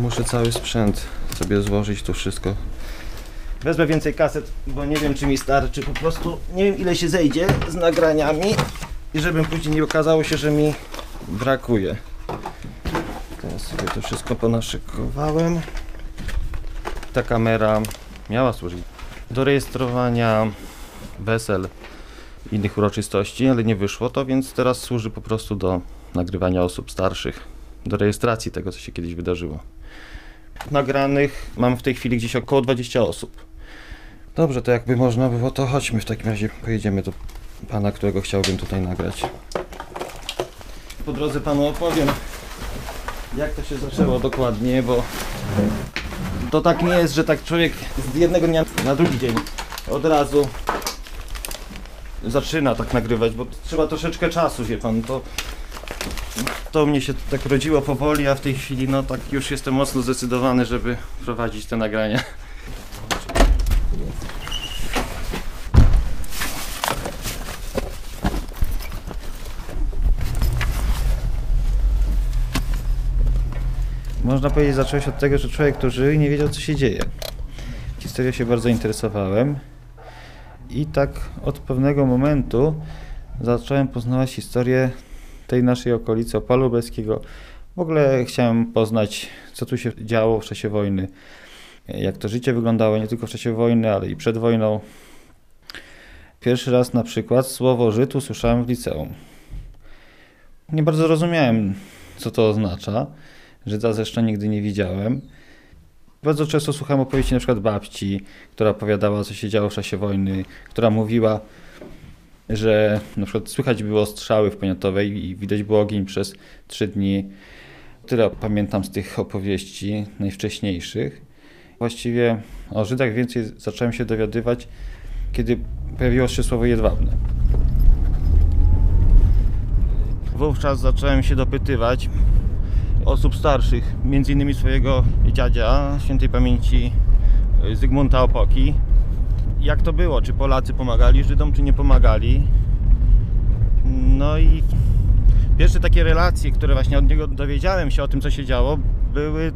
Muszę cały sprzęt sobie złożyć tu wszystko. Wezmę więcej kaset, bo nie wiem czy mi starczy. Po prostu nie wiem ile się zejdzie z nagraniami i żebym później nie okazało się, że mi brakuje. Teraz sobie to wszystko ponaszykowałem. Ta kamera miała służyć do rejestrowania wesel innych uroczystości, ale nie wyszło to, więc teraz służy po prostu do nagrywania osób starszych, do rejestracji tego, co się kiedyś wydarzyło. Nagranych mam w tej chwili gdzieś około 20 osób. Dobrze, to jakby można było, to chodźmy w takim razie, pojedziemy do pana, którego chciałbym tutaj nagrać. Po drodze panu opowiem, jak to się zaczęło dokładnie, bo to tak nie jest, że tak człowiek z jednego dnia na drugi dzień od razu zaczyna tak nagrywać, bo trzeba troszeczkę czasu, wie pan, to to mnie się tak rodziło powoli, a w tej chwili no tak już jestem mocno zdecydowany, żeby prowadzić te nagrania. Można powiedzieć, zaczęło się od tego, że człowiek tu żył nie wiedział, co się dzieje. Historią się bardzo interesowałem i tak od pewnego momentu zacząłem poznawać historię tej naszej okolicy, Opalu Lubelskiego. W ogóle chciałem poznać, co tu się działo w czasie wojny, jak to życie wyglądało nie tylko w czasie wojny, ale i przed wojną. Pierwszy raz na przykład słowo Żyd usłyszałem w liceum. Nie bardzo rozumiałem, co to oznacza. Żyda zresztą nigdy nie widziałem. Bardzo często słuchałem opowieści na przykład babci, która opowiadała, co się działo w czasie wojny, która mówiła, że na przykład słychać było strzały w Poniatowej i widać było ogień przez trzy dni. Tyle pamiętam z tych opowieści najwcześniejszych. Właściwie o Żydach więcej zacząłem się dowiadywać, kiedy pojawiło się słowo jedwabne. Wówczas zacząłem się dopytywać osób starszych, między innymi swojego dziadzia, świętej pamięci Zygmunta Opoki, jak to było, czy Polacy pomagali Żydom, czy nie pomagali. No i pierwsze takie relacje, które właśnie od niego dowiedziałem się o tym, co się działo, były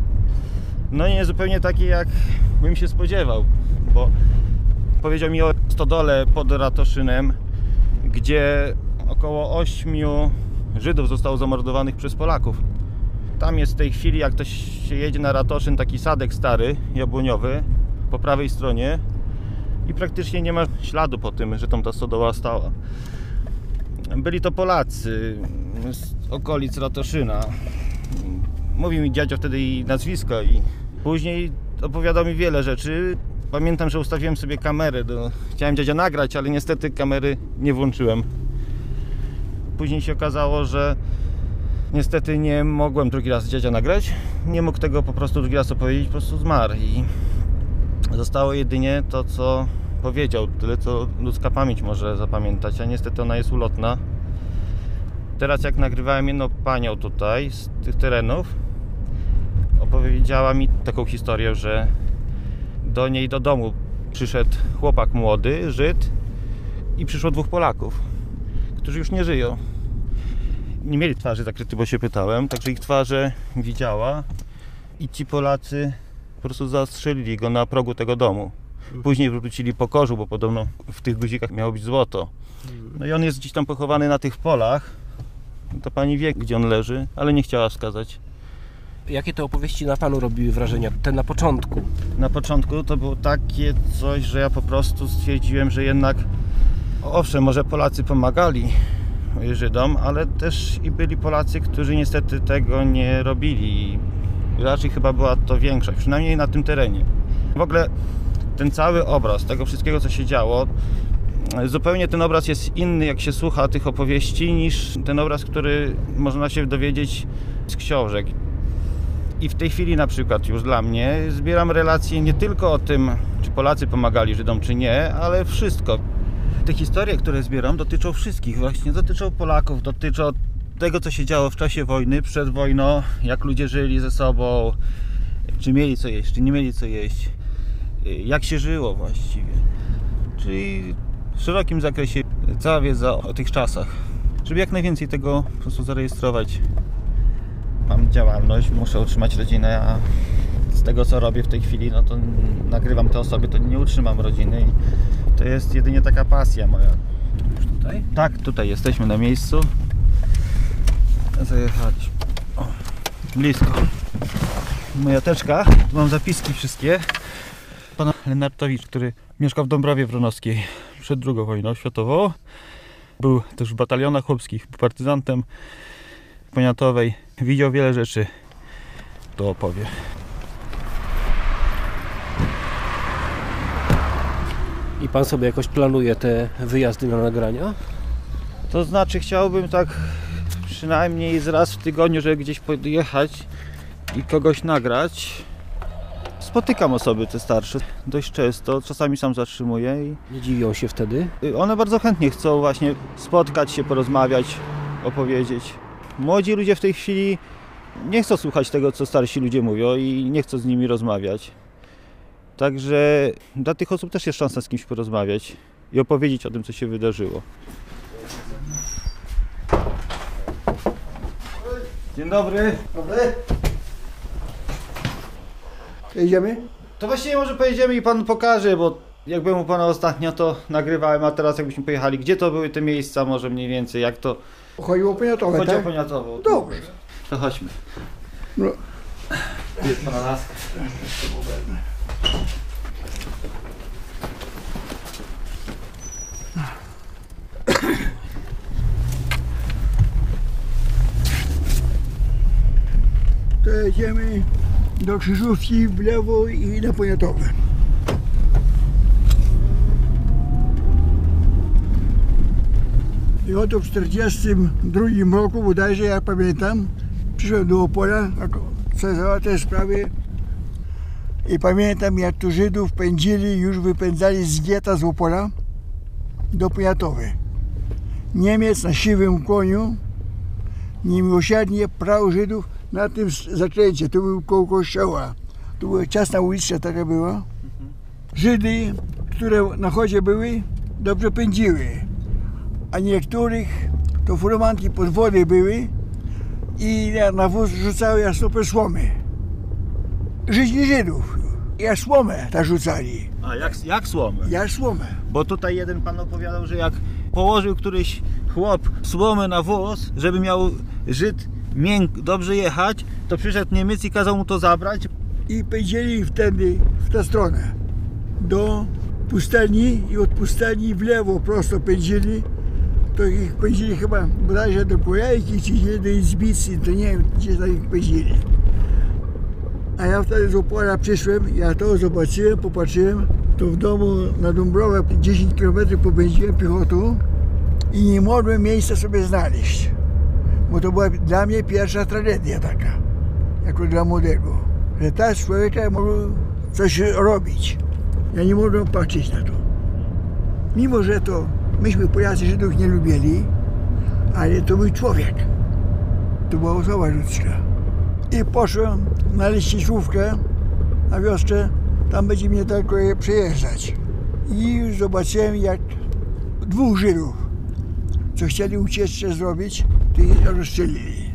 no nie zupełnie takie, jak bym się spodziewał, bo powiedział mi o stodole pod Ratoszynem, gdzie około 8 Żydów zostało zamordowanych przez Polaków. Tam jest w tej chwili, jak ktoś się jedzie na Ratoszyn, taki sadek stary, jabłoniowy, po prawej stronie i praktycznie nie ma śladu po tym, że tam ta stodoła stała. Byli to Polacy z okolic Ratoszyna. Mówił mi dziadzio wtedy i nazwisko i później opowiadał mi wiele rzeczy. Pamiętam, że ustawiłem sobie kamerę. Do... Chciałem dziadzia nagrać, ale niestety kamery nie włączyłem. Później się okazało, że niestety nie mogłem drugi raz dziadzia nagrać. Nie mógł tego po prostu drugi raz opowiedzieć, po prostu zmarł i Zostało jedynie to, co powiedział, tyle co ludzka pamięć może zapamiętać, a niestety ona jest ulotna. Teraz jak nagrywałem jedną panią tutaj z tych terenów, opowiedziała mi taką historię, że do niej do domu przyszedł chłopak młody, Żyd i przyszło dwóch Polaków, którzy już nie żyją. Nie mieli twarzy zakryty, bo się pytałem, także ich twarze widziała i ci Polacy po prostu zastrzelili go na progu tego domu. Później wrócili po korzu, bo podobno w tych guzikach miało być złoto. No i on jest gdzieś tam pochowany na tych polach. To pani wie, gdzie on leży, ale nie chciała wskazać. Jakie te opowieści na panu robiły wrażenie? Te na początku. Na początku to było takie coś, że ja po prostu stwierdziłem, że jednak owszem, może Polacy pomagali Żydom, ale też i byli Polacy, którzy niestety tego nie robili. Raczej chyba była to większość, przynajmniej na tym terenie. W ogóle ten cały obraz tego wszystkiego, co się działo, zupełnie ten obraz jest inny, jak się słucha tych opowieści, niż ten obraz, który można się dowiedzieć z książek. I w tej chwili na przykład już dla mnie zbieram relacje nie tylko o tym, czy Polacy pomagali Żydom, czy nie, ale wszystko. Te historie, które zbieram, dotyczą wszystkich właśnie. Dotyczą Polaków, dotyczą tego, co się działo w czasie wojny, przed wojną, jak ludzie żyli ze sobą, czy mieli co jeść, czy nie mieli co jeść, jak się żyło właściwie. Czyli w szerokim zakresie cała wiedza o tych czasach, żeby jak najwięcej tego po prostu zarejestrować. mam działalność, muszę utrzymać rodzinę, a z tego co robię w tej chwili, no to nagrywam te osoby, to nie utrzymam rodziny i to jest jedynie taka pasja moja. Już tutaj? Tak, tutaj jesteśmy na miejscu. Zajechaliśmy. O, blisko. Moja teczka, tu mam zapiski wszystkie. Pan Lenartowicz, który mieszkał w Dąbrowie Wronowskiej przed II wojną światową. Był też w batalionach chłopskich, był partyzantem poniatowej. Widział wiele rzeczy. To opowie. I pan sobie jakoś planuje te wyjazdy na nagrania? To znaczy chciałbym tak przynajmniej z raz w tygodniu, żeby gdzieś podjechać i kogoś nagrać. Spotykam osoby te starsze dość często, czasami sam zatrzymuję i Nie dziwią się wtedy? y, one bardzo chętnie chcą właśnie spotkać się, porozmawiać, opowiedzieć. Młodzi ludzie w tej chwili nie chcą słuchać tego, co starsi ludzie mówią i nie chcą z nimi rozmawiać. Także dla tych osób też jest szansa z kimś porozmawiać i opowiedzieć o tym, co się wydarzyło. Dzień dobry. Jedziemy? To właściwie może pojedziemy i pan pokaże, bo jak byłem u pana ostatnio, to nagrywałem, a teraz jakbyśmy pojechali, gdzie to były te miejsca, może mniej więcej, jak to Chodziło o poniatowe, chodzi o tak? poniatową. Dobrze. To chodźmy. No. Jest pana laska. To jedziemy do Krzyżówki w lewo i na poniatowe. I oto w 1942 roku, bodajże jak pamiętam, przyszedłem do Opola, jako- co załatwiać sprawy i pamiętam jak tu Żydów pędzili, już wypędzali z getta z Opola do Poniatowy. Niemiec na siwym koniu niemiłosiernie prał Żydów na tym zakręcie. To był koło kościoła. To była ciasna uliczka taka była. Żydy, które na chodzie były, dobrze pędziły. A niektórych to furmanki pod wody były i na- wóz rzucały jak stopę słomy. Żydzi Żydów. Jak słomę tak rzucali. A jak, jak słomę? Jak słomę. Bo tutaj jeden pan opowiadał, że jak położył któryś chłop słomę na wóz, żeby miał Żyd mięk, dobrze jechać, to przyszedł Niemiec i kazał mu to zabrać. i pędzili wtedy w tę stronę. Do pustelni i od pustelni w lewo prosto pędzili. To ich pędzili chyba bodajże do Kujajki czy do Izbicy, to nie wiem gdzie tam ich pędzili. A ja wtedy z Opola przyszłem, ja to zobaczyłem, popatrzyłem to w domu na Dąbrowę 10 km popędziłem piechotą i nie mogłem miejsca sobie znaleźć bo to była dla mnie pierwsza tragedia taka jako dla młodego, że tak człowieka może coś robić. Ja nie mogłem patrzeć na to. Mimo, że to myśmy Polacy Żydów nie lubili, ale to był człowiek. To była osoba ludzka. I poszłem na liściszówkę na wiosce, tam będzie mnie tylko je przejeżdżać. I już zobaczyłem, jak dwóch Żydów, co chcieli ucieczkę zrobić, ich rozstrzelili.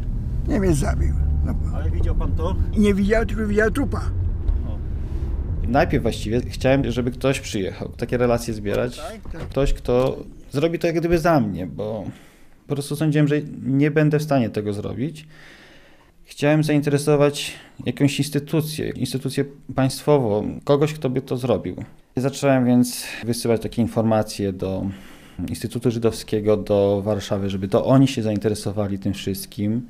Niemiec zabił. No, Ale widział pan to? i nie widział, tylko widział trupa. Najpierw właściwie chciałem, żeby ktoś przyjechał, takie relacje zbierać. Ktoś, kto zrobi to jak gdyby za mnie, bo po prostu sądziłem, że nie będę w stanie tego zrobić. Chciałem zainteresować jakąś instytucję, instytucję państwową, kogoś, kto by to zrobił. Zacząłem więc wysyłać takie informacje do Instytutu Żydowskiego, do Warszawy, żeby to oni się zainteresowali tym wszystkim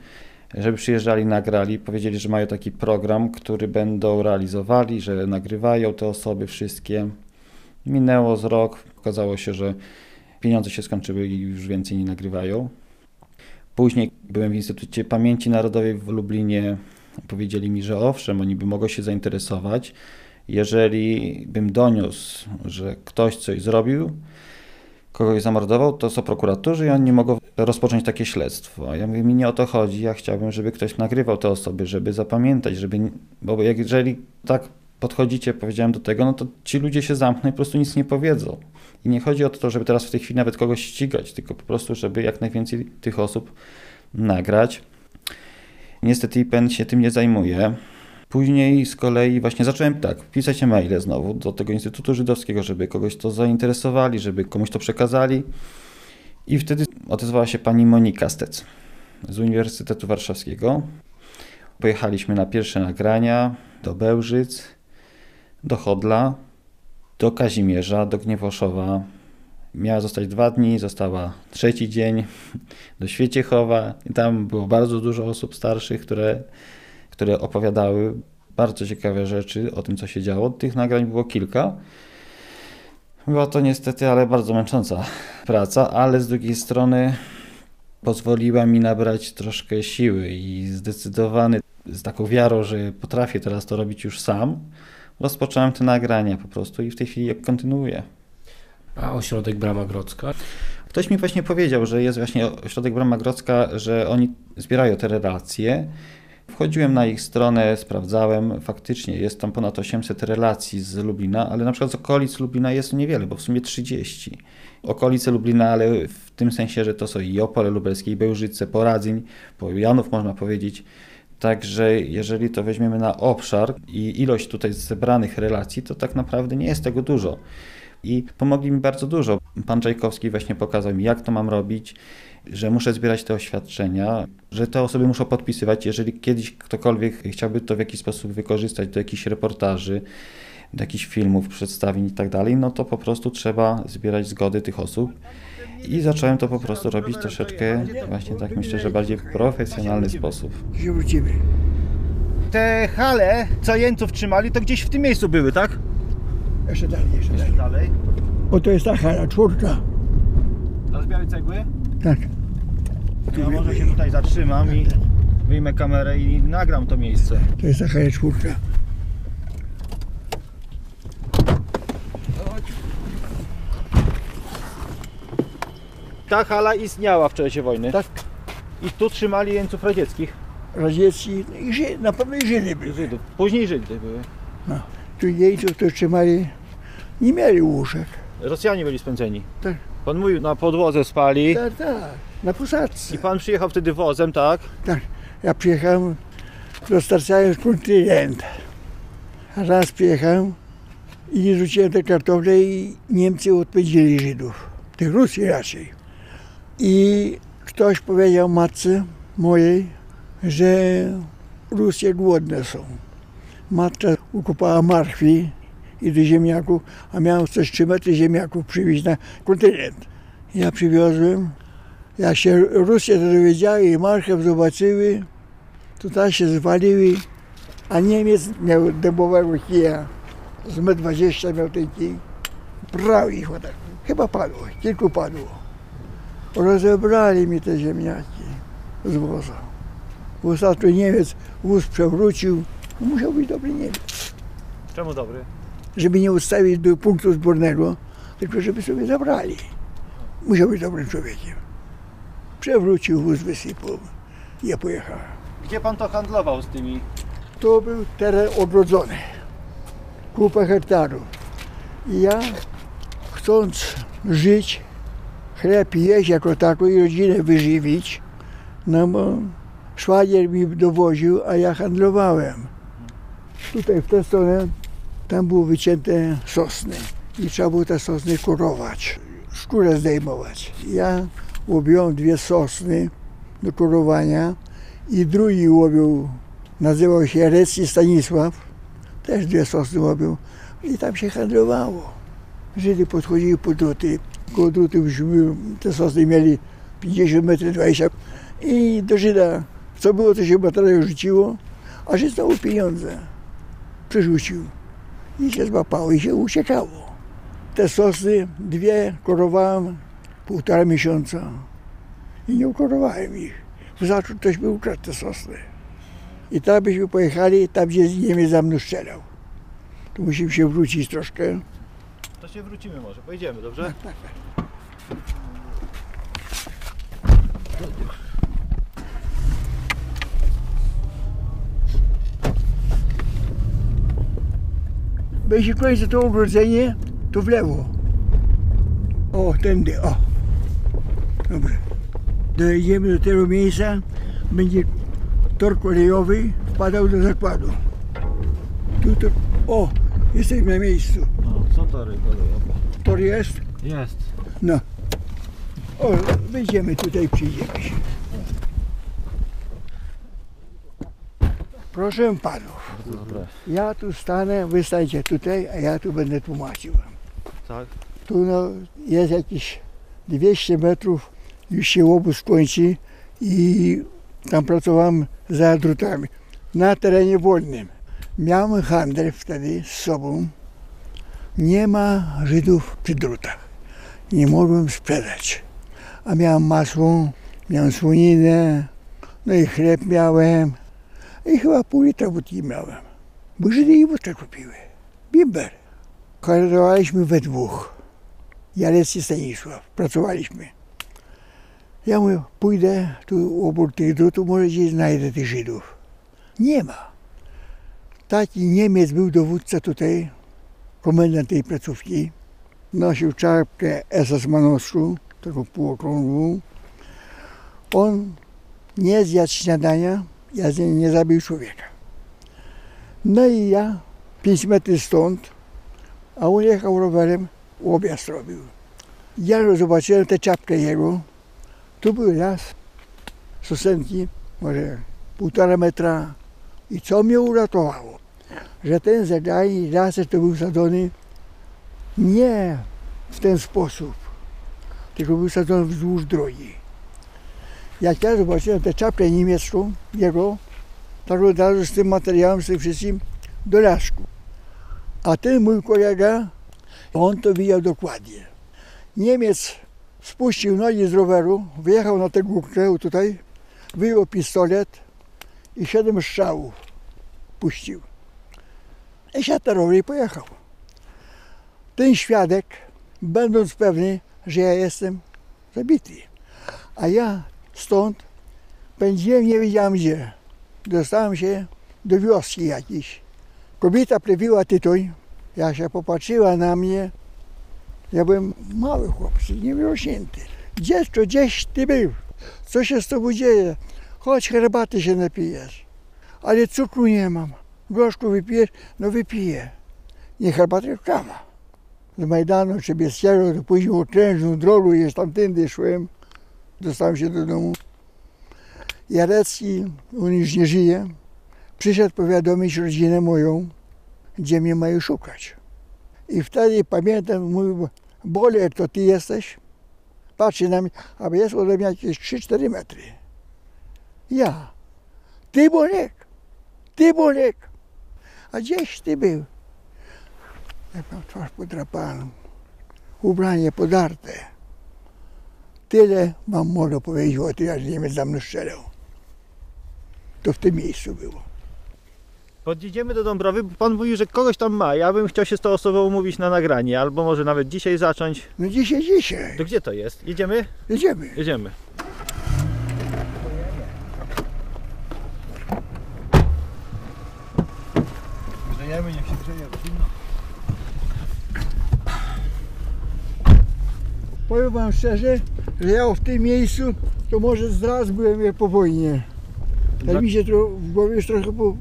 żeby przyjeżdżali, nagrali, powiedzieli, że mają taki program, który będą realizowali, że nagrywają te osoby wszystkie. Minęło z rok, okazało się, że pieniądze się skończyły i już więcej nie nagrywają. Później byłem w Instytucie Pamięci Narodowej w Lublinie. Powiedzieli mi, że owszem, oni by mogli się zainteresować, jeżeli bym doniósł, że ktoś coś zrobił, kogoś zamordował, to są prokuratorzy i oni mogą rozpocząć takie śledztwo. Ja mówię, mi nie o to chodzi, ja chciałbym, żeby ktoś nagrywał te osoby, żeby zapamiętać, żeby, bo jeżeli tak podchodzicie, powiedziałem do tego, no to ci ludzie się zamkną i po prostu nic nie powiedzą. I nie chodzi o to, żeby teraz w tej chwili nawet kogoś ścigać, tylko po prostu, żeby jak najwięcej tych osób nagrać. Niestety IPN się tym nie zajmuje. Później z kolei właśnie zacząłem tak, pisać maile znowu do tego Instytutu Żydowskiego, żeby kogoś to zainteresowali, żeby komuś to przekazali. I wtedy odezwała się pani Monika Stec z Uniwersytetu Warszawskiego. Pojechaliśmy na pierwsze nagrania do Bełżyc, do Chodla, do Kazimierza, do Gniewoszowa. Miała zostać dwa dni, została trzeci dzień do Świeciechowa i tam było bardzo dużo osób starszych, które, które opowiadały bardzo ciekawe rzeczy o tym, co się działo. Tych nagrań było kilka. Była to niestety, ale bardzo męcząca praca, ale z drugiej strony pozwoliła mi nabrać troszkę siły i zdecydowany, z taką wiarą, że potrafię teraz to robić już sam, rozpocząłem te nagrania po prostu i w tej chwili kontynuuję. A ośrodek Brama Grodzka? Ktoś mi właśnie powiedział, że jest właśnie ośrodek Brama Grodzka, że oni zbierają te relacje. Wchodziłem na ich stronę, sprawdzałem, faktycznie jest tam ponad 800 relacji z Lublina, ale na przykład z okolic Lublina jest niewiele, bo w sumie 30. Okolice Lublina, ale w tym sensie, że to są i Opole Lubelskie, i Bełżyce, Poradzyń, Janów można powiedzieć. Także jeżeli to weźmiemy na obszar i ilość tutaj zebranych relacji, to tak naprawdę nie jest tego dużo. I pomogli mi bardzo dużo. Pan Czajkowski właśnie pokazał mi, jak to mam robić, że muszę zbierać te oświadczenia, że te osoby muszą podpisywać. Jeżeli kiedyś ktokolwiek chciałby to w jakiś sposób wykorzystać do jakichś reportaży, do jakichś filmów, przedstawień i tak dalej, no to po prostu trzeba zbierać zgody tych osób. I zacząłem to po prostu robić troszeczkę, właśnie tak myślę, że bardziej w profesjonalny sposób. Te hale, co jeńców trzymali, to gdzieś w tym miejscu były, tak? Jeszcze dalej, jeszcze dalej. Dalej. Bo to jest ta hala czwórka. A z białej cegły? Tak. Ja może się tutaj zatrzymam i wyjmę kamerę i nagram to miejsce. To jest ta hala czwórka. Ta hala istniała w czasie wojny. Tak. I tu trzymali jeńców radzieckich. Radziecki, no i Ży, na pewno i Żydy były. Żydów. Później Żydy były. Tu jeńców to trzymali, nie mieli łóżek. Rosjanie byli spędzeni. Tak. Pan mówił, na podłodze spali. Tak, tak, na posadzce. I pan przyjechał wtedy wozem, tak? Tak, ja przyjechałem, dostarczając kontynent. A raz przyjechałem i rzuciłem te kartofle i Niemcy odpędzili Żydów. Tych Rusji raczej. I ktoś powiedział matce mojej, że Rusje głodne są. Matka ukopała marchwi i do ziemniaków, a miałem coś 3 metry ziemniaków przywieźć na kontynent. Ja przywiozłem, jak się Rusy to dowiedziały i marchew zobaczyły, to tak się zwaliły, a Niemiec miał dębowego kija, z 1,20 m miał ten kij, brał ich tak. Chyba padło, kilku padło. Rozebrali mi te ziemniaki z wozu. Ostatnio Niemiec wóz przewrócił, musiał być dobry Niemiec, Czemu dobry? Żeby nie ustawić do punktu zbornego, tylko żeby sobie zabrali. Musiał być dobrym człowiekiem. Przewrócił wóz, wysypał. Ja pojechałem. Gdzie pan to handlował z tymi? To był teren odrodzony. Kupa hektarów. I ja, chcąc żyć, chleb jeść jako tako i rodzinę wyżywić, no bo szwagier mi dowoził, a ja handlowałem. Tutaj w tę stronę, tam były wycięte sosny i trzeba było te sosny kurować, skórę zdejmować. Ja łowiłem dwie sosny do kurowania i drugi łowił nazywał się Recki Stanisław, też dwie sosny łowił i tam się handlowało. Żydy podchodziły po druty, koło już te sosny mieli 50 metrów 20 i do Żyda co było, to się bateria rzuciło, a Żyd znowu pieniądze przerzucił i się złapało i się uciekało. Te sosny dwie korowałem półtora miesiąca i nie ukorowałem ich. Zaczął ktoś by ukradł te sosny. I tam byśmy pojechali, tam gdzie Niemiec za mną strzelał. Tu musimy się wrócić troszkę. To się wrócimy może, pojedziemy, dobrze? Będzie kończy to ogrodzenie, to w lewo. O, tędy, o. Dobrze. Dojedziemy do tego miejsca, będzie tor kolejowy wpadał do zakładu. Tu, tu, o, jesteśmy na miejscu. No, co tory kolejowe? Tor jest? Jest. No. O, będziemy tutaj, przyjdziemy się. Proszę panów, ja tu stanę, wy tutaj, a ja tu będę tłumaczył. Tak. Tu no, jest jakieś 200 metrów, już się obóz kończy i tam pracowałem za drutami. Na terenie wolnym. Miałem handel wtedy z sobą. Nie ma Żydów przy drutach. Nie mogłem sprzedać. A miałem masło, miałem słoninę, no i chleb miałem. I chyba pół litra wódki miałem. Bo Żydy i wódkę kupiły. Bimber. Handlowaliśmy we dwóch. Jarec i Stanisław. Pracowaliśmy. Ja mówię, pójdę tu obok tych drutów, może gdzieś znajdę tych Żydów. Nie ma. Taki Niemiec był dowódca tutaj, komendant tej placówki. Nosił czapkę SS-manowską, taką półokrągłą. On nie zjadł śniadania, ja z nim nie zabił człowieka. No i ja, 5 metrów stąd, a on jechał rowerem, objazd robił. Ja zobaczyłem tę czapkę jego. Tu był las, sosenki, może półtora metra. I co mnie uratowało? Że ten zagaj, lasek to był sadzony nie w ten sposób, tylko był sadzony wzdłuż drogi. Jak ja zobaczyłem tę czapkę niemiecką jego, tak od razu z tym materiałem, z tym wszystkim do lasku. A ten mój kolega, on to widział dokładnie. Niemiec spuścił nogi z roweru, wyjechał na tę górkę tutaj, wyjął pistolet i siedem strzałów puścił. I siadł na rower i pojechał. Ten świadek, będąc pewny, że ja jestem zabity, a ja stąd pędziłem, nie wiedziałem gdzie. Dostałem się do wioski jakiejś. Kobieta plewiła tytoń, jak się popatrzyła na mnie, ja byłem mały chłopczyk, niewyrośnięty. Dziecko, gdzieś ty był? Co się z tobą dzieje? Chodź, herbaty się napijesz. Ale cukru nie mam. Gorzku wypijesz? No wypiję. Nie herbaty, tylko kawa. Z Majdanu czy Bielskiego, to później okrężną drogą jest tamtędy szłem. Dostałem się do domu. Jarecki, on już nie żyje, przyszedł powiadomić rodzinę moją, gdzie mnie mają szukać. I wtedy pamiętam, mówi, Boler, to ty jesteś? Patrzy na mnie, a jest ode mnie jakieś 3-4 metry. Ja. Ty Bolek? Ty Bolek? A gdzieś ty był? Ja mam twarz podrapaną, ubranie podarte. Tyle mam mogę powiedzieć o tym, jak Niemiec za mną strzelał. To w tym miejscu było. Podjedziemy do Dąbrowy, bo pan mówił, że kogoś tam ma. Ja bym chciał się z tą osobą umówić na nagranie, albo może nawet dzisiaj zacząć. No dzisiaj, dzisiaj. To gdzie to jest? Jedziemy? Jedziemy. Jedziemy. Grzejemy, niech się grzeje, zimno. Powiem wam szczerze, że ja w tym miejscu to może zraz byłem jak po wojnie. Tak mi się to w głowie już trochę po.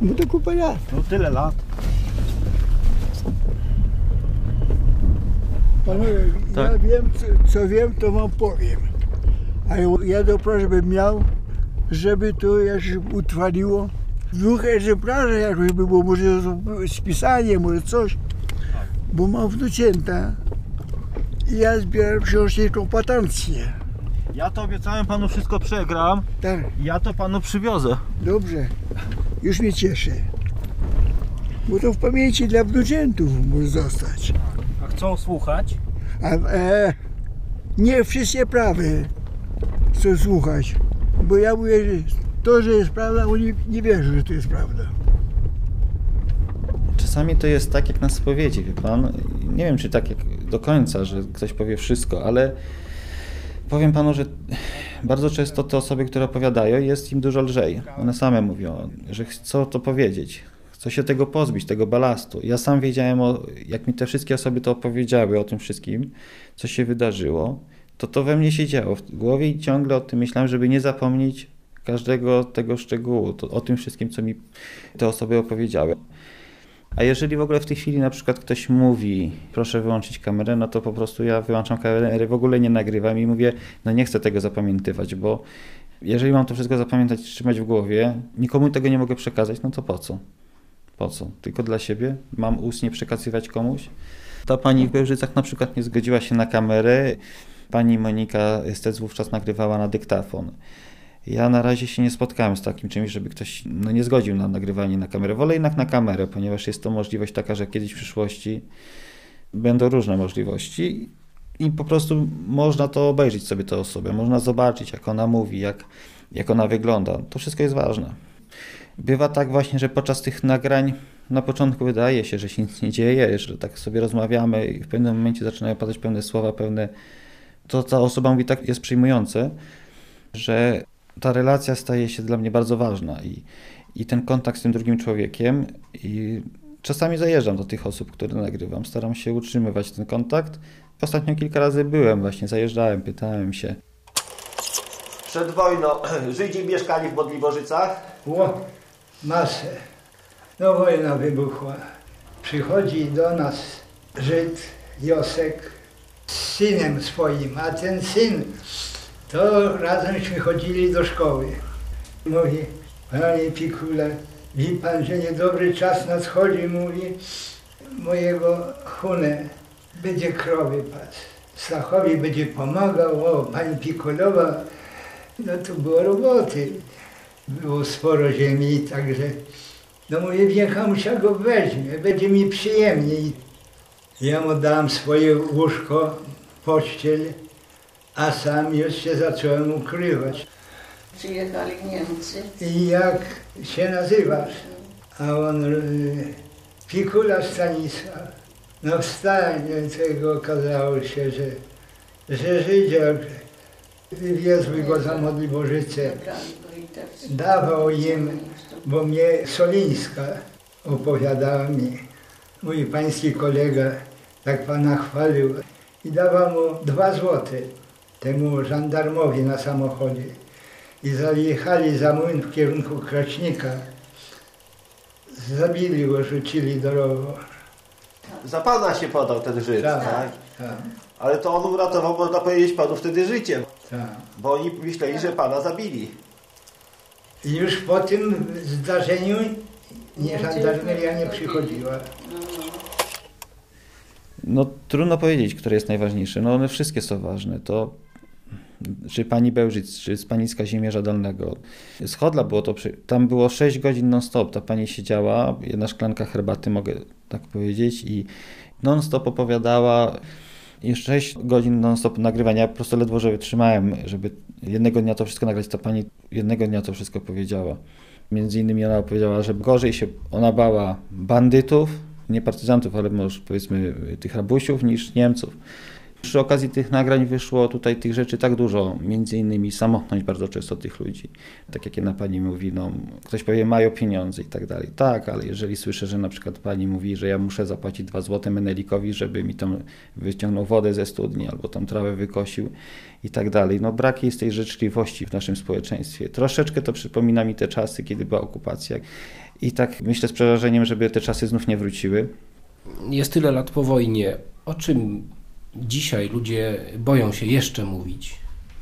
No to kupę lat. No tyle lat. Panowie, ja Tak. wiem, co, co wiem, to wam powiem. Ale ja do proszę bym miał, żeby to jak się utrwaliło. Dwóch egzemplarzach jakoś by było, może spisanie, może coś. Bo mam wnucięta i ja zbieram książki jako patancję. Ja to obiecałem panu wszystko przegram. Tak, Ja to panu przywiozę. dobrze. Już mnie cieszy. Bo to w pamięci dla wnuczętów może zostać. A chcą słuchać? A e, nie wszystkie prawy chcą słuchać. Bo ja mówię, że to, że jest prawda, oni nie wierzą, że to jest prawda. Czasami to jest tak jak na spowiedzi, wie pan. Nie wiem, czy tak jak do końca, że ktoś powie wszystko, ale powiem panu, że bardzo często te osoby, które opowiadają, jest im dużo lżej. One same mówią, że chcą to powiedzieć. Chcą się tego pozbyć, tego balastu. Ja sam wiedziałem, o, jak mi te wszystkie osoby to opowiedziały o tym wszystkim, co się wydarzyło, to to we mnie się działo w głowie i ciągle o tym myślałem, żeby nie zapomnieć każdego tego szczegółu, to, o tym wszystkim, co mi te osoby opowiedziały. A jeżeli w ogóle w tej chwili na przykład ktoś mówi, proszę wyłączyć kamerę, no to po prostu ja wyłączam kamerę, w ogóle nie nagrywam i mówię, no nie chcę tego zapamiętywać, bo jeżeli mam to wszystko zapamiętać, trzymać w głowie, nikomu tego nie mogę przekazać, no to po co? Po co? Tylko dla siebie? Mam ustnie przekazywać komuś? Ta pani w Bełżycach na przykład nie zgodziła się na kamerę. Pani Monika Stec wówczas nagrywała na dyktafon. Ja na razie się nie spotkałem z takim czymś, żeby ktoś no, nie zgodził na nagrywanie na kamerę. Wolę jednak na kamerę, ponieważ jest to możliwość taka, że kiedyś w przyszłości będą różne możliwości i po prostu można to obejrzeć sobie tę osobę, można zobaczyć, jak ona mówi, jak, jak ona wygląda. To wszystko jest ważne. Bywa tak właśnie, że podczas tych nagrań na początku wydaje się, że się nic nie dzieje, że tak sobie rozmawiamy i w pewnym momencie zaczynają padać pewne słowa, pewne. To ta osoba mówi tak jest przyjmujące, że ta relacja staje się dla mnie bardzo ważna i, i ten kontakt z tym drugim człowiekiem. I czasami zajeżdżam do tych osób, które nagrywam, staram się utrzymywać ten kontakt. Ostatnio kilka razy byłem, właśnie zajeżdżałem, pytałem się. Przed wojną Żydzi mieszkali w Modliwożycach. Ło, masę. No wojna wybuchła. Przychodzi do nas Żyd Josek z synem swoim, a ten syn to razemśmy chodzili do szkoły. Mówi, panie Pikule, wie pan, że niedobry czas nadchodzi, mówi, mojego chunę będzie krowy pas. Stachowi będzie pomagał, o, pani Pikulowa, no to było roboty. Było sporo ziemi, także no mówię, wiechamusia go weźmie, będzie mi przyjemniej. Ja mu dam swoje łóżko, pościel, a sam już się zacząłem ukrywać. Przyjechali Niemcy. I jak się nazywasz? A on, y, Pikula Stanisław. No wstanie tego okazało się, że, że Żydziak wywiezły go za tak. Dawał im, bo mnie Solińska opowiadała mi, mój pański kolega tak pana chwalił i dawał mu dwa złote temu żandarmowi na samochodzie. I zajechali za młyn w kierunku Kraśnika. Zabili go, rzucili do rowu. Za pana się podał ten Żyd, Tak. tak? Tak, Ale to on uratował, można powiedzieć, panu wtedy życiem. tak. Bo oni myśleli, że pana zabili. I już po tym zdarzeniu nie żandarmeria nie przychodziła. No, no. No trudno powiedzieć, które jest najważniejsze. No one wszystkie są ważne. To czy pani Bełżyc, czy z pani z Kazimierza Dolnego. Z Chodla było to, przy... tam było 6 godzin non-stop. Ta pani siedziała, jedna szklanka herbaty, mogę tak powiedzieć, i non-stop opowiadała. I 6 godzin non-stop nagrywania. Ja po prostu ledwo, że wytrzymałem, żeby jednego dnia to wszystko nagrać. Ta pani jednego dnia to wszystko powiedziała. Między innymi ona opowiedziała, że gorzej się ona bała bandytów, nie partyzantów, ale może powiedzmy tych rabusiów niż Niemców. Przy okazji tych nagrań wyszło tutaj tych rzeczy tak dużo, między innymi samotność bardzo często tych ludzi. Tak jak jedna pani mówi, no, ktoś powie, mają pieniądze i tak dalej. Tak, ale jeżeli słyszę, że na przykład pani mówi, że ja muszę zapłacić dwa złote Menelikowi, żeby mi tam wyciągnął wodę ze studni albo tam trawę wykosił i tak dalej. No brak jest tej życzliwości w naszym społeczeństwie. Troszeczkę to przypomina mi te czasy, kiedy była okupacja. I tak myślę z przerażeniem, żeby te czasy znów nie wróciły. Jest tyle lat po wojnie. O czym dzisiaj ludzie boją się jeszcze mówić?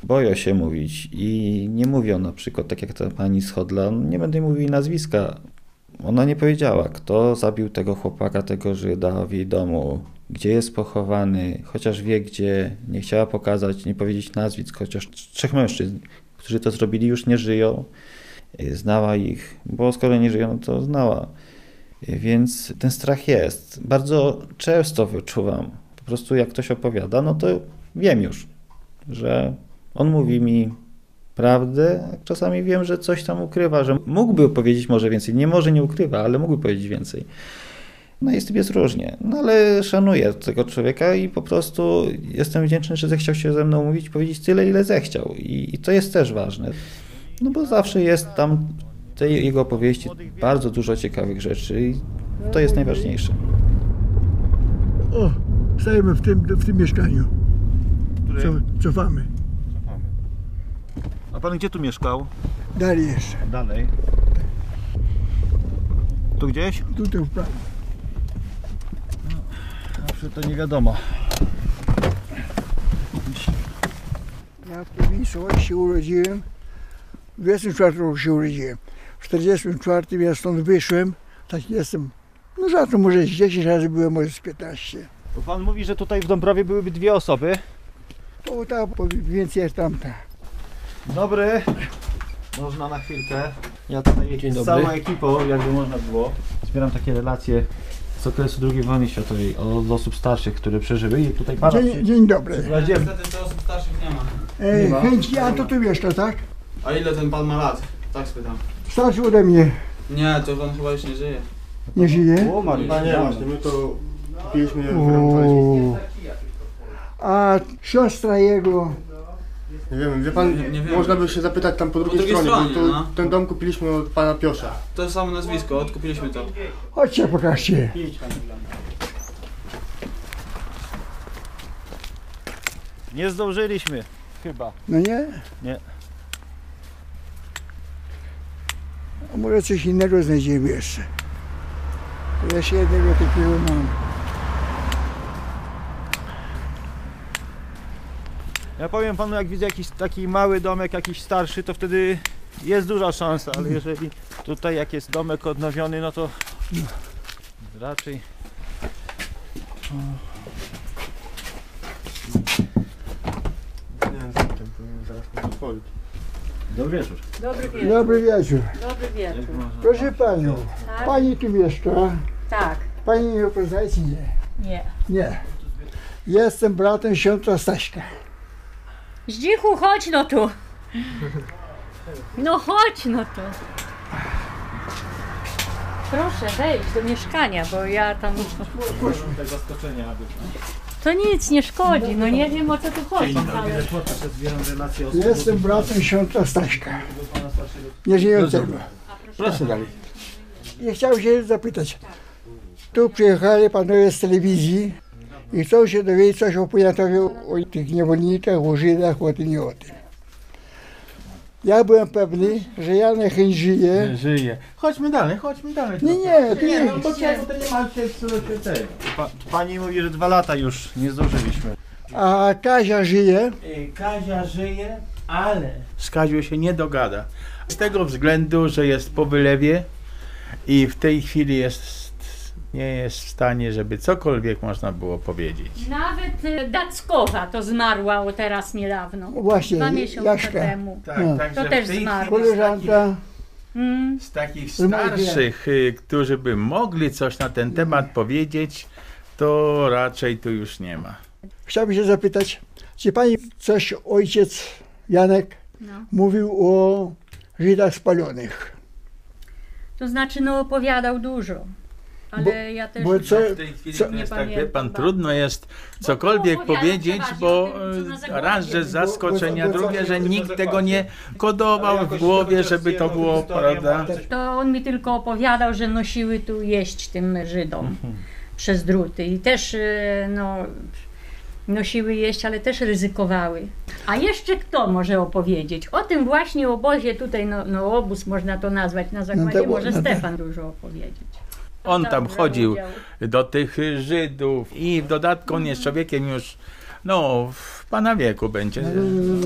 Boją się mówić i nie mówią na przykład, tak jak ta pani z Hodla, nie będę mówił nazwiska. Ona nie powiedziała, kto zabił tego chłopaka, tego Żyda w jej domu, gdzie jest pochowany, chociaż wie gdzie, nie chciała pokazać, nie powiedzieć nazwisk, chociaż trzech mężczyzn, którzy to zrobili, już nie żyją. Znała ich, bo skoro nie żyją, to znała. Więc ten strach jest. Bardzo często wyczuwam. Po prostu jak ktoś opowiada, no to wiem już, że on mówi mi prawdę, czasami wiem, że coś tam ukrywa, że mógłby powiedzieć może więcej. Nie może nie ukrywa, ale mógłby powiedzieć więcej. No jest, jest różnie, no ale szanuję tego człowieka i po prostu jestem wdzięczny, że zechciał się ze mną mówić, powiedzieć tyle, ile zechciał. I, i to jest też ważne. No bo zawsze jest tam w tej jego opowieści bardzo dużo ciekawych rzeczy i to jest najważniejsze. Stajemy w tym, w tym mieszkaniu. dobry. Co, cofamy. A pan gdzie tu mieszkał? Dalej jeszcze. Dalej. Tu gdzieś? Tutaj w prawo. Zawsze to nie wiadomo. Ja w Prowincjowie się urodziłem. W 24 roku się urodziłem. W 44 ja stąd wyszłem. Tak jestem. No za to może z 10 razy byłem, może z 15. Bo pan mówi, że tutaj w Dąbrowie byłyby dwie osoby. To tak więcej jak tamta. Dobry. Można na chwilkę. Ja tutaj Dzień z dobry. całą ekipą, jakby można było, zbieram takie relacje z okresu II wojny światowej od osób starszych, które przeżyły i tutaj pana Dzień, dzień dobry. Niestety to osób starszych nie ma. E, ma? chętnie, a to tu mieszka, tak? A ile ten pan ma lat? Tak spytam. Starszy ode mnie. Nie, to pan chyba już nie żyje. Nie żyje? O, Mariusz, nie, właśnie, my to kupiliśmy O. A siostra jego, Nie wiem, wie pan, Nie- nie wiem. można by się zapytać tam po drugiej, drugiej stronie, stronie, bo to, no. ten dom kupiliśmy od pana Piosza. To samo nazwisko, odkupiliśmy to. chodźcie pokażcie. Nie zdążyliśmy. Chyba. No nie? Nie. A może coś innego znajdziemy jeszcze. To ja się jednego takiego mam. Ja powiem panu, jak widzę jakiś taki mały domek, jakiś starszy, to wtedy jest duża szansa, ale jeżeli tutaj jak jest domek odnowiony, no to raczej Nie zaraz otworzyć. Dobry wieczór. Dobry wieczór. Dobry wieczór. Dobry wieczór. Proszę panią, Tak? pani tu mieszka. Tak. Pani poznaje czy nie? Nie. Nie. Jestem bratem księdza Staśka. Zdzichu, chodź no tu. No chodź no tu. Proszę wejść do mieszkania, bo ja tam... Zaskoczenia, aby To nic, nie szkodzi, no nie wiem o co tu chodzi, ale... Jestem bratem księdza Staśka. Nieżyjącego. Proszę dalej. I chciałem się zapytać. Tu przyjechali panowie z telewizji i chcą się dowiedzieć coś o Poniatowie, o tych niewolnikach, o Żydach, o tym i o tym. Ja byłem pewny, że Janek nie żyje. Żyje. Chodźmy dalej, chodźmy dalej. Nie, nie, ty Nie, nie. no to czego, to nie ma się co się tego. Pa, pani mówi, że dwa lata już nie zdążyliśmy. A Kazia żyje. Y, Kazia żyje, ale z Kazią się nie dogada. Z tego względu, że jest po wylewie i w tej chwili jest, nie jest w stanie, żeby cokolwiek można było powiedzieć. Nawet y, Dackowa to zmarła o teraz niedawno. Właśnie, Dwa miesiące Jaśka. temu. Tak, No. także To też w tej zmarł. chwili z takich, Koleżanka. Mm. z takich Zmarł, starszych, y, którzy by mogli coś na ten temat powiedzieć, to raczej tu już nie ma. Chciałbym się zapytać, czy pani coś ojciec Janek No. mówił o Żydach spalonych? To znaczy, no opowiadał dużo. Ale Bo- ja też... bo co- W tej chwili co- to jest Nie tak, wie pan, trudno jest Bo cokolwiek powiedzieć, bo na e, zakładzie raz, że zaskoczenia, Bo- bo- bo- drugie, że bo- nikt bo- tego nie kodował w głowie, żeby to było, prawda? To on mi tylko opowiadał, że nosiły tu jeść tym Żydom przez druty i też e, no, nosiły jeść, ale też ryzykowały. A jeszcze kto może opowiedzieć? O tym właśnie obozie tutaj, no, no obóz można to nazwać na zakładzie, to- może no to- Stefan dużo opowiedzieć. On tam chodził do tych Żydów i w dodatku on jest człowiekiem już, no, w pana wieku będzie,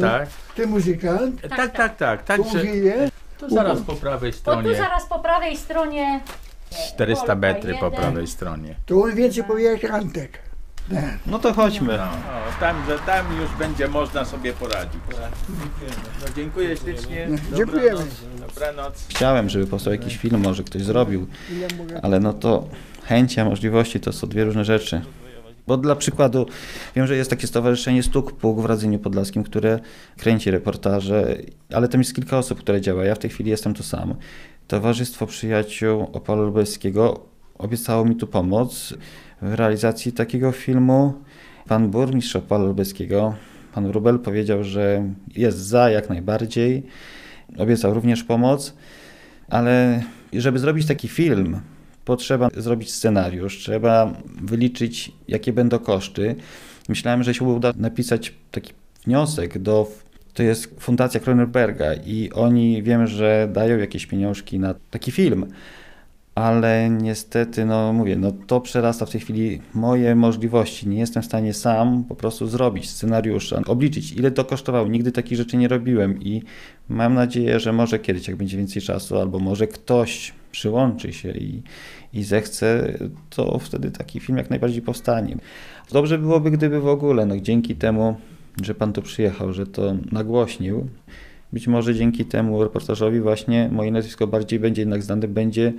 tak? Ty muzykant? Tak, tak, tak, Tu także żyje? to zaraz po prawej O tu stronie, zaraz po prawej stronie 400 metrów po prawej stronie. To on więcej powie jak Antek. No to chodźmy. No, o, tam, tam już będzie można sobie poradzić. No, dziękuję ślicznie. Dziękujemy. Dobranoc. Chciałem, żeby powstał jakiś film, może ktoś zrobił, ale no to chęci, a możliwości to są dwie różne rzeczy. Bo dla przykładu, wiem, że jest takie stowarzyszenie Stuk Pług w Radzyniu Podlaskim, które kręci reportaże, ale tam jest kilka osób, które działa. Ja w tej chwili jestem tu sam. Towarzystwo Przyjaciół Opolu Lubelskiego obiecało mi tu pomoc realizacji takiego filmu. Pan burmistrz Opola Lubelskiego, pan Rubel powiedział, że jest za jak najbardziej. Obiecał również pomoc, ale żeby zrobić taki film, potrzeba zrobić scenariusz, trzeba wyliczyć, jakie będą koszty. Myślałem, że się uda napisać taki wniosek do. To jest Fundacja Kronenberga i oni wiem, że dają jakieś pieniążki na taki film, ale niestety, no mówię, no to przerasta w tej chwili moje możliwości. Nie jestem w stanie sam po prostu zrobić scenariusza, obliczyć ile to kosztowało. Nigdy takich rzeczy nie robiłem i mam nadzieję, że może kiedyś, jak będzie więcej czasu, albo może ktoś przyłączy się i, i zechce, to wtedy taki film jak najbardziej powstanie. Dobrze byłoby, gdyby w ogóle, no dzięki temu, że pan tu przyjechał, że to nagłośnił, być może dzięki temu reportażowi właśnie moje nazwisko bardziej będzie jednak znane, będzie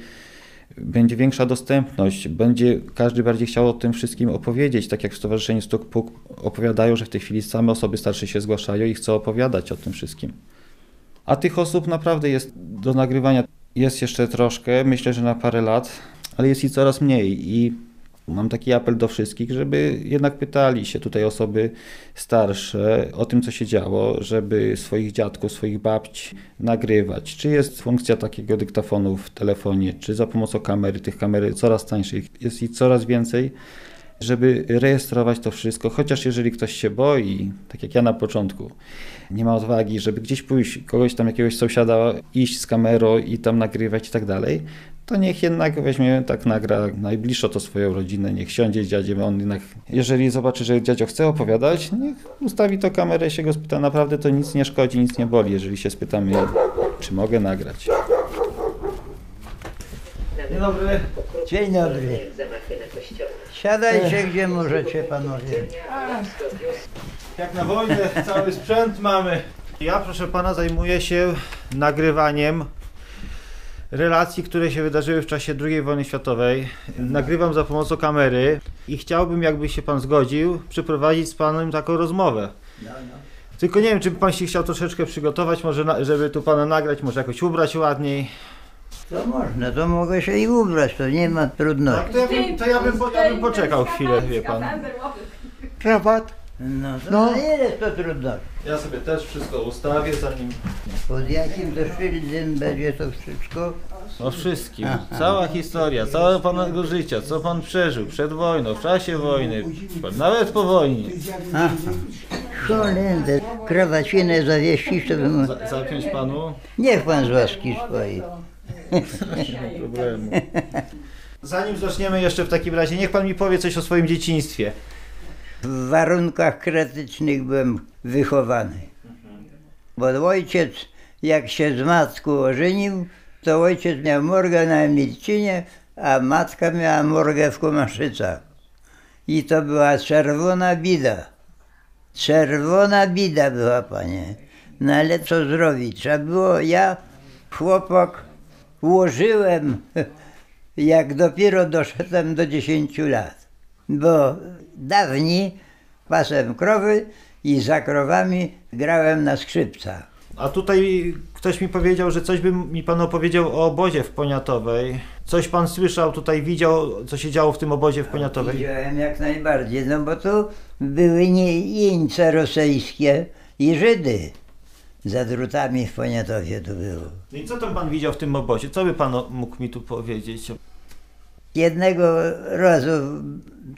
będzie większa dostępność, będzie każdy bardziej chciał o tym wszystkim opowiedzieć, tak jak w Stowarzyszeniu Stuk Puk opowiadają, że w tej chwili same osoby starsze się zgłaszają i chcą opowiadać o tym wszystkim. A tych osób naprawdę jest do nagrywania, jest jeszcze troszkę, myślę, że na parę lat, ale jest i coraz mniej i mam taki apel do wszystkich, żeby jednak pytali się tutaj osoby starsze o tym, co się działo, żeby swoich dziadków, swoich babci nagrywać. Czy jest funkcja takiego dyktafonu w telefonie, czy za pomocą kamery, tych kamer coraz tańszych jest i coraz więcej, żeby rejestrować to wszystko, chociaż jeżeli ktoś się boi, tak jak ja na początku, nie ma odwagi, żeby gdzieś pójść, kogoś tam, jakiegoś sąsiada, iść z kamerą i tam nagrywać i tak dalej, to niech jednak weźmie, tak nagra najbliższo to swoją rodzinę, niech siądzie z dziadziem, on jednak, jeżeli zobaczy, że dziadzio chce opowiadać, niech ustawi to kamerę i się go spyta, naprawdę to nic nie szkodzi, nic nie boli, jeżeli się spytamy, czy mogę nagrać. Dzień dobry. Dzień dobry. Siadajcie gdzie możecie panowie. Jak na wojnę, cały sprzęt mamy. Ja, proszę pana, zajmuję się nagrywaniem relacji, które się wydarzyły w czasie II wojny światowej. Nagrywam za pomocą kamery i chciałbym, jakby się pan zgodził, przeprowadzić z panem taką rozmowę. Tylko nie wiem, czy by pan się chciał troszeczkę przygotować, może na, żeby tu pana nagrać, może jakoś ubrać ładniej. To można, to mogę się i ubrać, to nie ma trudności. Tak, to ja bym, to ja bym, po, ja bym poczekał chwilę, wie pan. Krawat. No to No. ile jest to trudności? Ja sobie też wszystko ustawię, zanim... Pod jakim to szyldem będzie to wszystko? O wszystkim. Cała historia, całego panego życia, co pan przeżył przed wojną, w czasie wojny, nawet po wojnie. Aha. Cholender, krawacinę zawieścić, to bym... Za- Zapiąć panu? Niech pan z łaski swojej. Nie ma problemu. Zanim zaczniemy jeszcze w takim razie, niech pan mi powie coś o swoim dzieciństwie. W warunkach krytycznych byłem wychowany. Bo ojciec, jak się z matką ożenił, to ojciec miał morgę na Emilcinie, a matka miała morgę w Kumaszycach. I to była czerwona bida. Czerwona bida była, panie. No ale co zrobić? Trzeba było, ja, chłopak, ułożyłem, jak dopiero doszedłem do 10 lat. Bo dawniej pasem krowy i za krowami grałem na skrzypcach. A tutaj ktoś mi powiedział, że coś by mi pan opowiedział o obozie w Poniatowej. Coś pan słyszał, tutaj widział, co się działo w tym obozie w Poniatowej? Widziałem jak najbardziej, no bo tu były nie jeńce rosyjskie i Żydy. Za drutami w Poniatowie to było. No i co tam pan widział w tym obozie? Co by pan mógł mi tu powiedzieć? Jednego razu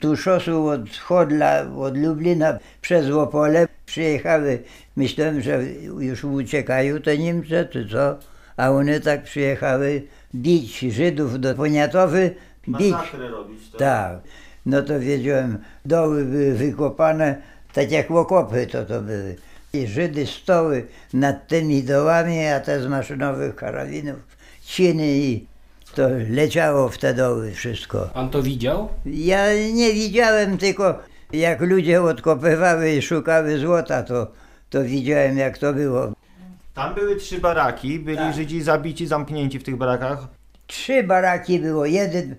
tu szosą od Chodla, od Lublina przez Łopole przyjechały, myślałem, że już uciekają te Niemcy, czy co, a one tak przyjechały bić Żydów do Poniatowy, bić. Robić, tak? Tak. No to wiedziałem, doły były wykopane, tak jak okopy to to były. I Żydy stoły nad tymi dołami, a te z maszynowych karabinów ciny i to leciało w te doły wszystko. Pan to widział? Ja nie widziałem, tylko jak ludzie odkopywały i szukały złota, to, to widziałem jak to było. Tam były trzy baraki, byli Tak. Żydzi zabici, zamknięci w tych barakach. Trzy baraki było, jeden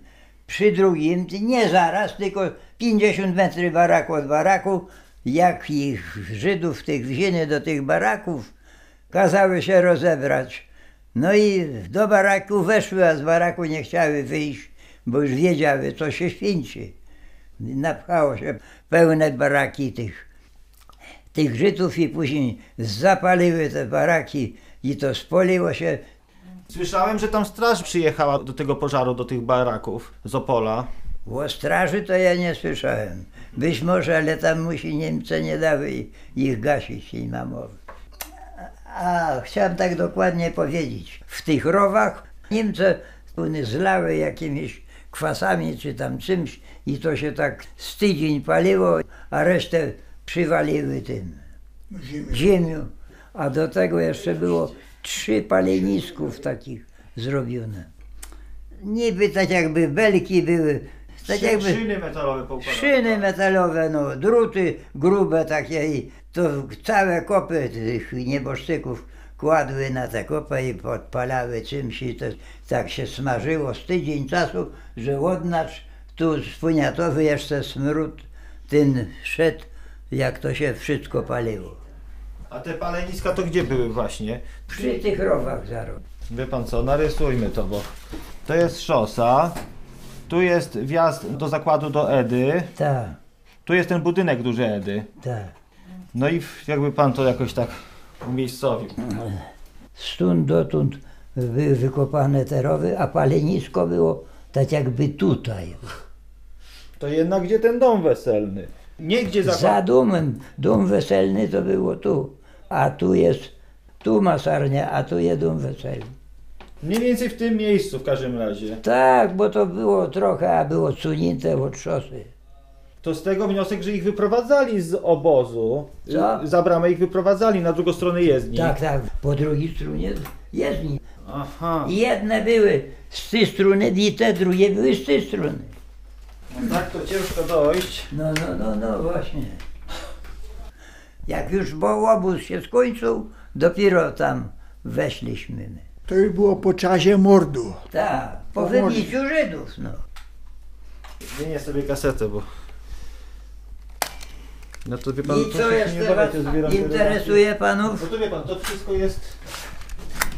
przy drugim, nie zaraz, tylko 50 metrów baraku od baraku. Jak ich Żydów tych wzięli do tych baraków, kazały się rozebrać. No i do baraku weszły, a z baraku nie chciały wyjść, bo już wiedziały, co się święci. Napchało się pełne baraki tych, tych Żydów i później zapaliły te baraki i to spoliło się Słyszałem, że tam straż przyjechała do tego pożaru, do tych baraków z Opola. O straży to ja nie słyszałem. Być może, ale tam musi Niemcy nie dały ich gasić, nie ma mowy. A chciałem tak dokładnie powiedzieć. W tych rowach Niemcy one zlały jakimiś kwasami czy tam czymś i to się tak z tydzień paliło, a resztę przywaliły tym ziemią. A do tego jeszcze było trzy palenisków takich zrobione. Niby tak jakby belki były, tak jakby Szyny metalowe poukładane. szyny metalowe, no, druty grube takie i to całe kopy tych nieboszczyków kładły na te kopy i podpalały czymś i to tak się smażyło z tydzień czasu, że odnacz tu z Poniatowy jeszcze smród ten szedł, jak to się wszystko paliło. A te paleniska to gdzie były właśnie? Przy tych rowach zaraz. Wie pan co, narysujmy to, bo to jest szosa, tu jest wjazd do zakładu do Edy, Tak, tu jest ten budynek duży Edy. tak. No i jakby pan to jakoś tak umiejscowił. Stąd dotąd były wykopane te rowy, a palenisko było tak jakby tutaj. To jednak gdzie ten dom weselny? Nie gdzie Za zakład... domem, dom weselny to było tu, a tu jest, tu masarnia, a tu jest dom weselny. Mniej więcej w tym miejscu w każdym razie. Tak, bo to było trochę, a było cunięte od szosy. To z tego wniosek, że ich wyprowadzali z obozu. Co? Za bramę ich wyprowadzali na drugą stronę jezdni. Tak, tak, po drugiej stronie jezdni. Aha. Jedne były z tej strony, i te drugie były z tej strony. Tak to ciężko dojść. No, no, no, no właśnie. Jak już bo obóz się skończył, dopiero tam weszliśmy. my. To już było po czasie mordu. Tak, po Po wybiciu Żydów, no. Zmienię sobie kasetę, bo... No to wie pan, I co jeszcze nie was interesuje panów? No to wie pan, to wszystko jest...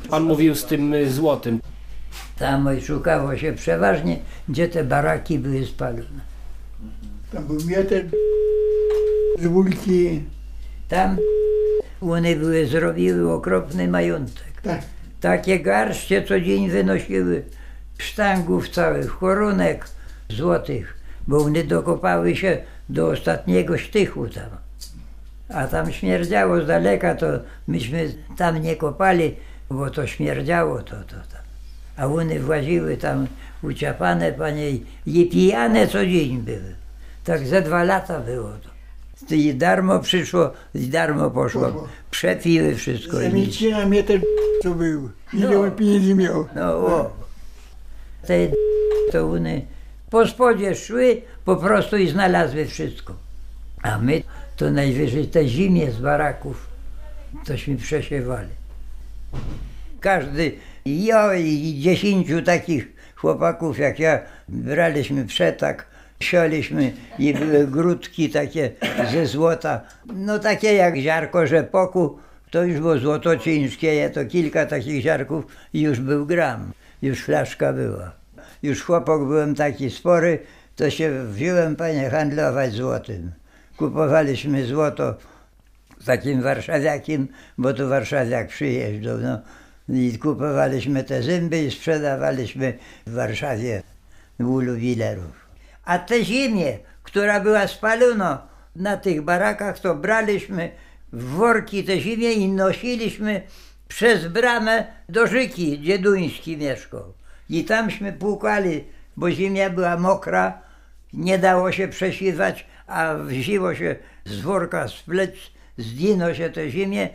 Pan mówił z tym y, złotym. Tam szukało się przeważnie, gdzie te baraki były spalone. Tam był mieter z wólki. Tam one były, zrobiły okropny majątek. Tak. Takie garście co dzień wynosiły sztangów całych, koronek złotych, bo one dokopały się do ostatniego sztychu tam. A tam śmierdziało z daleka, to myśmy tam nie kopali, bo to śmierdziało to, to tam. A one właziły tam uciapane, panie, i pijane co dzień były. Tak ze dwa lata było to. I darmo przyszło, i darmo poszło. Poszło. Przepiły wszystko. i nic. Zamiecina mieter co był. Ile No. on pieniędzy miał. No o. Te to one po spodzie szły po prostu i znalazły wszystko. A my to najwyżej te zimie z baraków tośmy przesiewali. Każdy, ja i dziesięciu takich chłopaków jak ja, braliśmy przetak, sialiśmy i były grudki takie ze złota, no takie jak ziarko rzepoku, to już było złoto ciężkie, to kilka takich ziarków i już był gram, już flaszka była. Już chłopak byłem taki spory, to się wziąłem, panie, handlować złotym. Kupowaliśmy złoto takim warszawiakiem, bo tu warszawiak przyjeżdżał, no. I kupowaliśmy te zęby i sprzedawaliśmy w Warszawie u jubilerów. A te ziemię, która była spalona na tych barakach, to braliśmy w worki te ziemię i nosiliśmy przez bramę do Żyki, gdzie Duński mieszkał. I tamśmy płukali, bo ziemia była mokra, nie dało się przesiwać, a wzięło się z worka, z plec, zdjęło się tę ziemię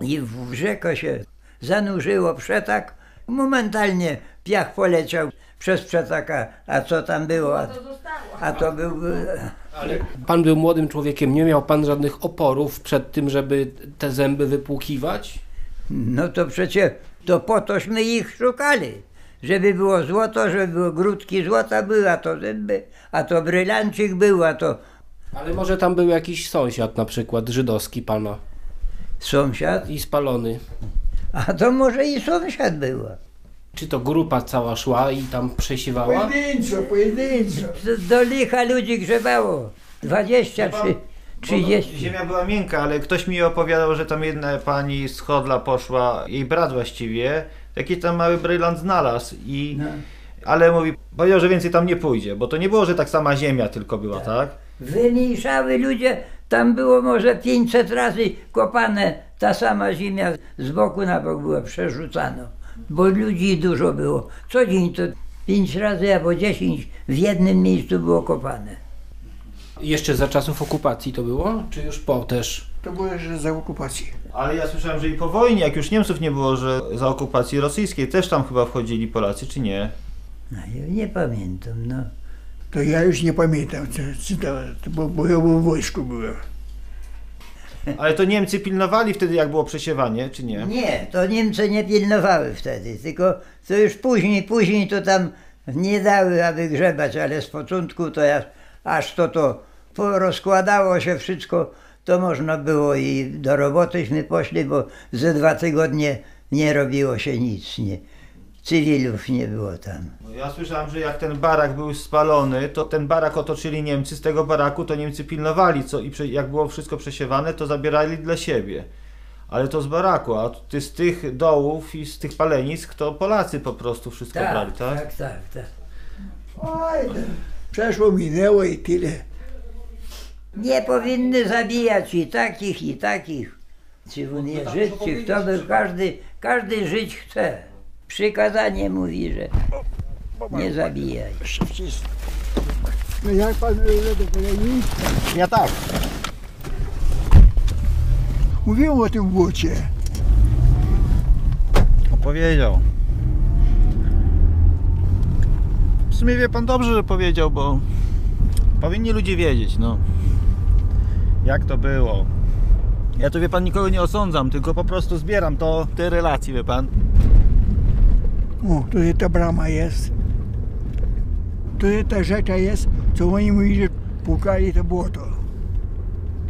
i w rzekę się zanurzyło przetak. Momentalnie piach poleciał przez przetaka, a co tam było? A, a to był... Pan był młodym człowiekiem, nie miał pan żadnych oporów przed tym, żeby te zęby wypłukiwać? No to przecież to po tośmy ich szukali. Żeby było złoto, żeby było grudki złota były, a to zęby, a to brylancik był, a to Ale może tam był jakiś sąsiad na przykład, żydowski pana sąsiad, i spalony. a to może i sąsiad była. Czy to grupa cała szła i tam przesiewała? Pojedynczo, pojedynczo. Do licha ludzi grzebało. 20 Wie pan, czy Bo 30. Ziemia była miękka, ale ktoś mi opowiadał, że tam jedna pani z Chodla poszła, jej brat właściwie, jakiś tam mały brylant znalazł i... No. Ale mówi, powiedział, że więcej tam nie pójdzie, bo to nie było, że tak sama ziemia tylko była, tak? Wymniejszały ludzie, tam było może 500 razy kopane, ta sama ziemia z boku na bok była przerzucana, bo ludzi dużo było. Co dzień to 5 razy albo 10 w jednym miejscu było kopane. Jeszcze za czasów okupacji to było, czy już po też? To było jeszcze za okupacji. Ale ja słyszałem, że i po wojnie, jak już Niemców nie było, że za okupacji rosyjskiej też tam chyba wchodzili Polacy, czy nie? No, ja nie pamiętam, no. To ja już nie pamiętam, co, co to, to bo, bo ja w wojsku byłem. Ale to Niemcy pilnowali wtedy, jak było przesiewanie, czy nie? Nie, to Niemcy nie pilnowały wtedy, tylko to już później, później to tam nie dały, aby grzebać, ale z początku to ja, aż to to rozkładało się wszystko, to można było i do robotyśmy poszli, bo ze dwa tygodnie nie robiło się nic, nie. Cywilów nie było tam. No Ja słyszałem, że jak ten barak był spalony, to ten barak otoczyli Niemcy, z tego baraku to Niemcy pilnowali, co i prze, jak było wszystko przesiewane, to zabierali dla siebie. Ale to z baraku, a ty z tych dołów i z tych palenisk to Polacy po prostu wszystko brali, tak? tak, tak, tak. Oj, przeszło, minęło i tyle. Nie powinny zabijać i takich, i takich. Czy nie żyć, czy kto by, każdy, każdy żyć chce. Przykazanie mówi, że nie zabijaj. No jak pan? Ja tak. Mówiłem o tym błocie. Opowiedział. W sumie wie pan dobrze, że powiedział, bo powinni ludzie wiedzieć, no. Jak to było. Ja tu wie pan nikogo nie osądzam, tylko po prostu zbieram to, te relacje, wie pan. O, tutaj ta brama jest. Tutaj ta rzecza jest, co oni mówili, że pukali to błoto.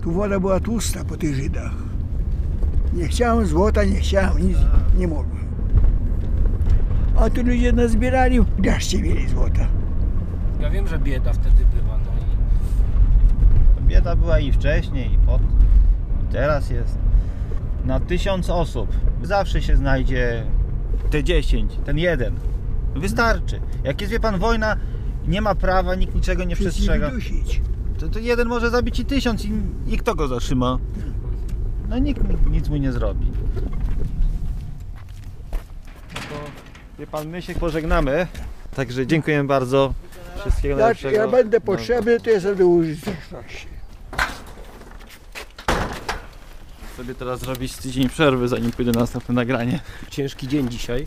Tu woda była tłusta po tych Żydach. Nie chciałem złota, nie chciałem, nic nie mogłem. A tu ludzie nazbierali, daszcie mieli złota. Ja wiem, że bieda wtedy była, i Bieda była i wcześniej, i pod, i teraz jest. Na tysiąc osób zawsze się znajdzie te 10, ten jeden. Wystarczy. Jak jest, wie pan, wojna, nie ma prawa, nikt niczego nie Wszystkich przestrzega. dusić. To, to jeden może zabić i tysiąc i, i kto go zatrzyma? No nikt nic mu nie zrobi. No to, wie pan, my się pożegnamy. Także dziękujemy bardzo. Wszystkiego Jak najlepszego. ja będę potrzebny, to jestem do użyteczności. Sobie teraz zrobić tydzień przerwy, zanim pójdę na następne nagranie. ciężki dzień dzisiaj.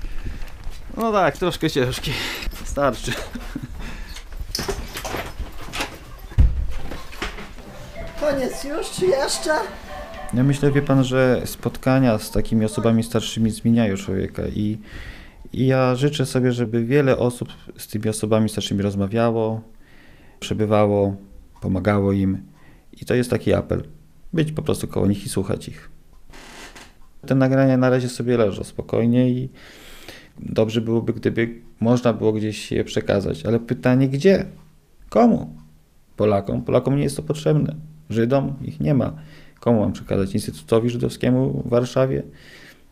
No tak, troszkę ciężki. Starczy. Koniec już, czy jeszcze? Ja myślę, wie pan, że spotkania z takimi osobami starszymi zmieniają człowieka i, i ja życzę sobie, żeby wiele osób z tymi osobami starszymi rozmawiało, przebywało, pomagało im i to jest taki apel. Być po prostu koło nich i słuchać ich. Te nagrania na razie sobie leżą spokojnie i dobrze byłoby, gdyby można było gdzieś je przekazać, ale pytanie gdzie? Komu? Polakom? Polakom nie jest to potrzebne. Żydom ich nie ma. Komu mam przekazać? Instytutowi Żydowskiemu w Warszawie?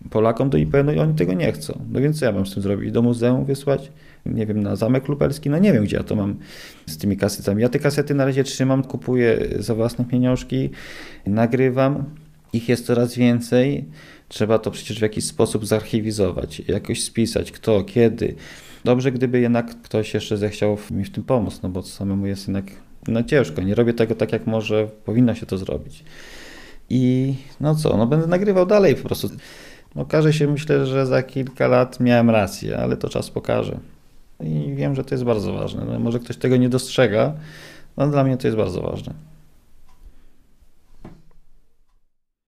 Polakom do IPN-u i oni tego nie chcą. No więc co ja mam z tym zrobić? Do muzeum wysłać? Nie wiem, na Zamek Lubelski? No nie wiem, gdzie ja to mam z tymi kasetami. Ja te kasety na razie trzymam, kupuję za własne pieniążki, nagrywam. Ich jest coraz więcej. Trzeba to przecież w jakiś sposób zarchiwizować, jakoś spisać, kto, kiedy. Dobrze, gdyby jednak ktoś jeszcze zechciał mi w tym pomóc, no bo samemu jest jednak no ciężko. Nie robię tego tak, jak może powinno się to zrobić. I no co, no będę nagrywał dalej po prostu. Okaże się, myślę, że za kilka lat miałem rację, ale to czas pokaże. I wiem, że to jest bardzo ważne. No, może ktoś tego nie dostrzega, no dla mnie to jest bardzo ważne.